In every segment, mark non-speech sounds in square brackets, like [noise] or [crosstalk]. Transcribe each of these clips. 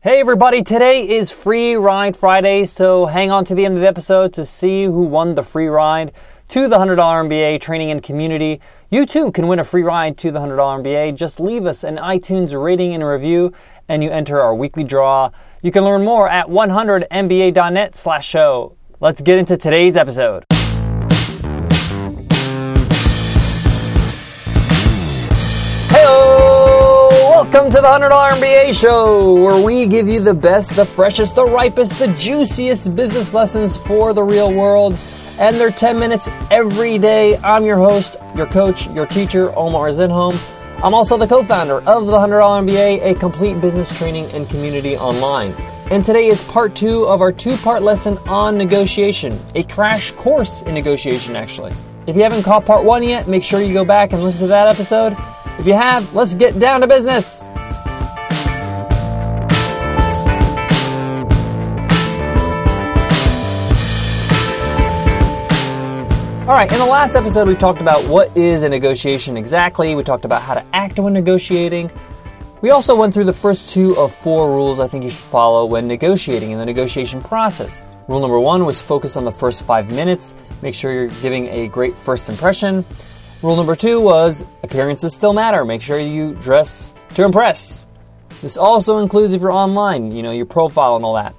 Hey everybody, today is Free Ride Friday, so hang on to the end of the episode to see who won the free ride to the $100 MBA training and community. You too can win a free ride to the $100 MBA. Just leave us an iTunes rating and review and you enter our weekly draw. You can learn more at 100mba.net slash show. Let's get into today's episode. Welcome to the $100 MBA show, where we give you the best, the freshest, the ripest, the juiciest business lessons for the real world. And they're 10 minutes every day. I'm your host, your coach, your teacher, Omar Zenhom. I'm also the co founder of the $100 MBA, a complete business training and community online. And today is part two of our two part lesson on negotiation, a crash course in negotiation, actually. If you haven't caught part one yet, make sure you go back and listen to that episode. If you have, let's get down to business. Right, in the last episode, we talked about what is a negotiation exactly. We talked about how to act when negotiating. We also went through the first two of four rules I think you should follow when negotiating in the negotiation process. Rule number one was focus on the first five minutes. Make sure you're giving a great first impression. Rule number two was appearances still matter. Make sure you dress to impress. This also includes if you're online, you know, your profile and all that.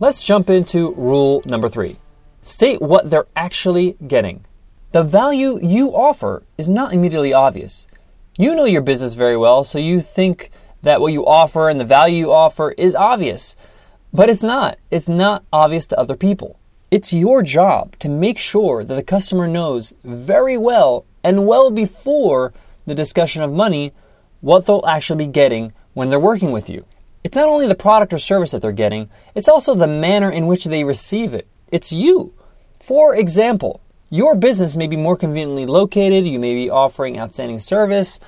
Let's jump into rule number three state what they're actually getting. The value you offer is not immediately obvious. You know your business very well, so you think that what you offer and the value you offer is obvious. But it's not. It's not obvious to other people. It's your job to make sure that the customer knows very well and well before the discussion of money what they'll actually be getting when they're working with you. It's not only the product or service that they're getting, it's also the manner in which they receive it. It's you. For example, your business may be more conveniently located, you may be offering outstanding service,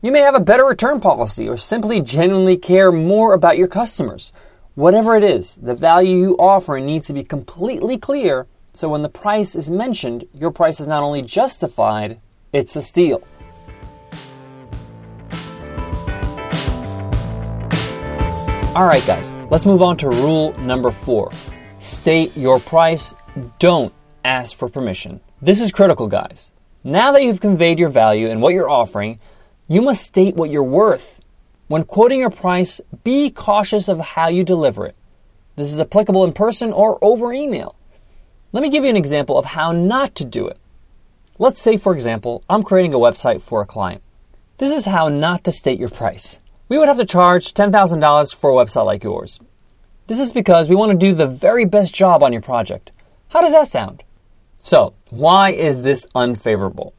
you may have a better return policy, or simply genuinely care more about your customers. Whatever it is, the value you offer needs to be completely clear so when the price is mentioned, your price is not only justified, it's a steal. All right, guys, let's move on to rule number four state your price, don't ask for permission. This is critical, guys. Now that you've conveyed your value and what you're offering, you must state what you're worth. When quoting your price, be cautious of how you deliver it. This is applicable in person or over email. Let me give you an example of how not to do it. Let's say, for example, I'm creating a website for a client. This is how not to state your price. We would have to charge $10,000 for a website like yours. This is because we want to do the very best job on your project. How does that sound? So, why is this unfavorable?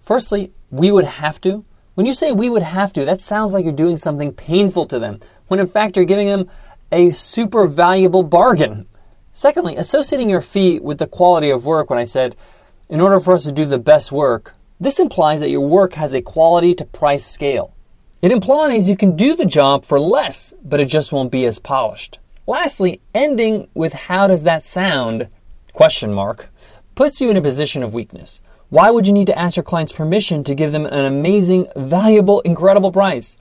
Firstly, we would have to. When you say we would have to, that sounds like you're doing something painful to them, when in fact you're giving them a super valuable bargain. Secondly, associating your fee with the quality of work when I said, in order for us to do the best work, this implies that your work has a quality to price scale. It implies you can do the job for less, but it just won't be as polished. Lastly, ending with how does that sound? Question mark puts you in a position of weakness. Why would you need to ask your client's permission to give them an amazing, valuable, incredible price?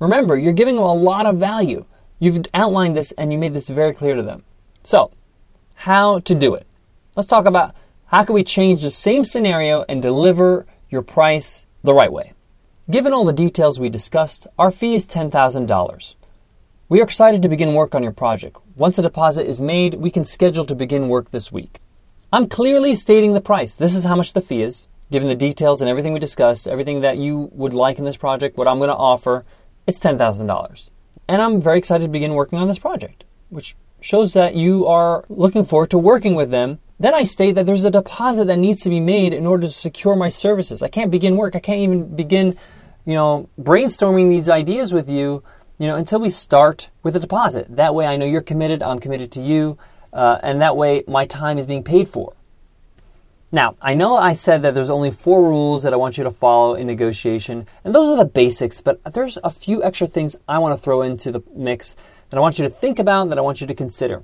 Remember, you're giving them a lot of value. You've outlined this and you made this very clear to them. So, how to do it? Let's talk about how can we change the same scenario and deliver your price the right way. Given all the details we discussed, our fee is $10,000. We are excited to begin work on your project. Once a deposit is made, we can schedule to begin work this week. I'm clearly stating the price. This is how much the fee is, given the details and everything we discussed, everything that you would like in this project, what I'm going to offer. It's $10,000. And I'm very excited to begin working on this project, which shows that you are looking forward to working with them then I state that there's a deposit that needs to be made in order to secure my services. I can't begin work. I can't even begin, you know, brainstorming these ideas with you, you know, until we start with a deposit. That way I know you're committed, I'm committed to you, uh, and that way my time is being paid for. Now, I know I said that there's only four rules that I want you to follow in negotiation, and those are the basics, but there's a few extra things I want to throw into the mix that I want you to think about, that I want you to consider.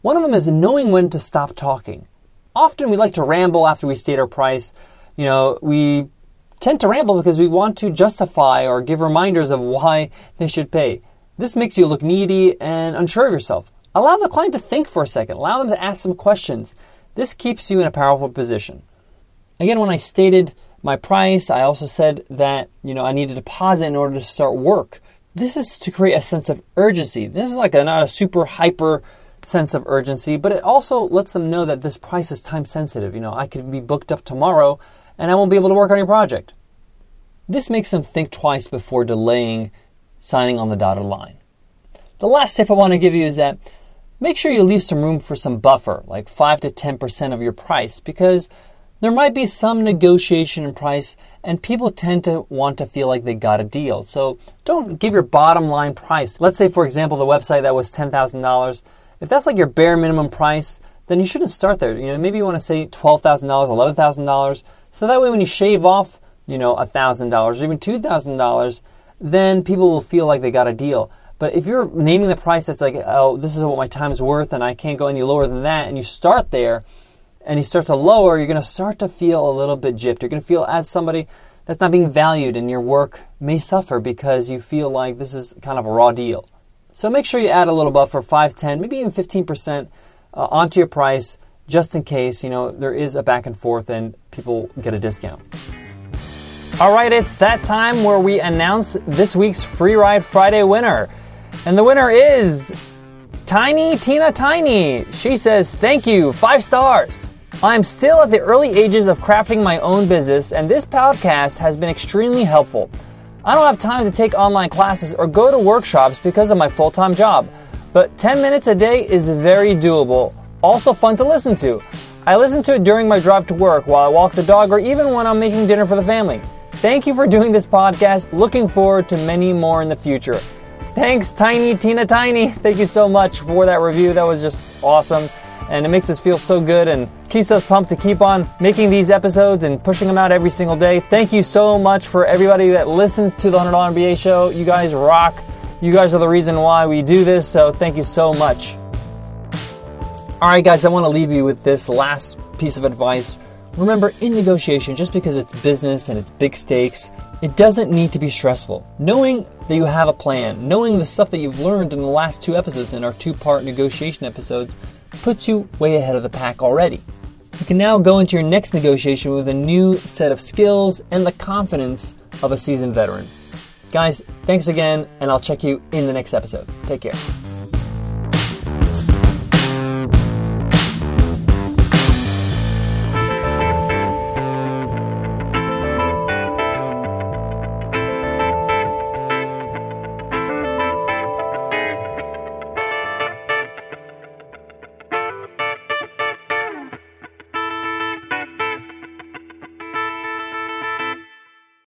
One of them is knowing when to stop talking often we like to ramble after we state our price. You know, we tend to ramble because we want to justify or give reminders of why they should pay. This makes you look needy and unsure of yourself. Allow the client to think for a second, allow them to ask some questions. This keeps you in a powerful position. Again, when I stated my price, I also said that, you know, I need a deposit in order to start work. This is to create a sense of urgency. This is like a, not a super hyper sense of urgency, but it also lets them know that this price is time sensitive. You know, I could be booked up tomorrow and I won't be able to work on your project. This makes them think twice before delaying signing on the dotted line. The last tip I want to give you is that make sure you leave some room for some buffer, like 5 to 10% of your price, because there might be some negotiation in price, and people tend to want to feel like they got a deal. So don't give your bottom line price. Let's say, for example, the website that was $10,000. If that's like your bare minimum price, then you shouldn't start there. You know, maybe you want to say $12,000, $11,000 so that way when you shave off, you know, thousand dollars or even two thousand dollars, then people will feel like they got a deal. But if you're naming the price that's like, oh, this is what my time is worth, and I can't go any lower than that, and you start there, and you start to lower, you're going to start to feel a little bit gypped. You're going to feel as somebody that's not being valued, and your work may suffer because you feel like this is kind of a raw deal. So make sure you add a little buffer, 5, 10, maybe even 15% uh, onto your price just in case, you know, there is a back and forth and people get a discount. All right, it's that time where we announce this week's Free Ride Friday winner. And the winner is Tiny Tina Tiny. She says, Thank you, five stars. I'm still at the early ages of crafting my own business, and this podcast has been extremely helpful. I don't have time to take online classes or go to workshops because of my full time job, but 10 minutes a day is very doable. Also, fun to listen to. I listen to it during my drive to work, while I walk the dog, or even when I'm making dinner for the family. Thank you for doing this podcast. Looking forward to many more in the future. Thanks, Tiny Tina Tiny. [laughs] Thank you so much for that review. That was just awesome and it makes us feel so good and keeps us pumped to keep on making these episodes and pushing them out every single day. Thank you so much for everybody that listens to the $100 MBA show. You guys rock. You guys are the reason why we do this, so thank you so much. All right, guys, I want to leave you with this last piece of advice. Remember, in negotiation, just because it's business and it's big stakes, it doesn't need to be stressful. Knowing that you have a plan, knowing the stuff that you've learned in the last two episodes, in our two part negotiation episodes, puts you way ahead of the pack already. You can now go into your next negotiation with a new set of skills and the confidence of a seasoned veteran. Guys, thanks again, and I'll check you in the next episode. Take care.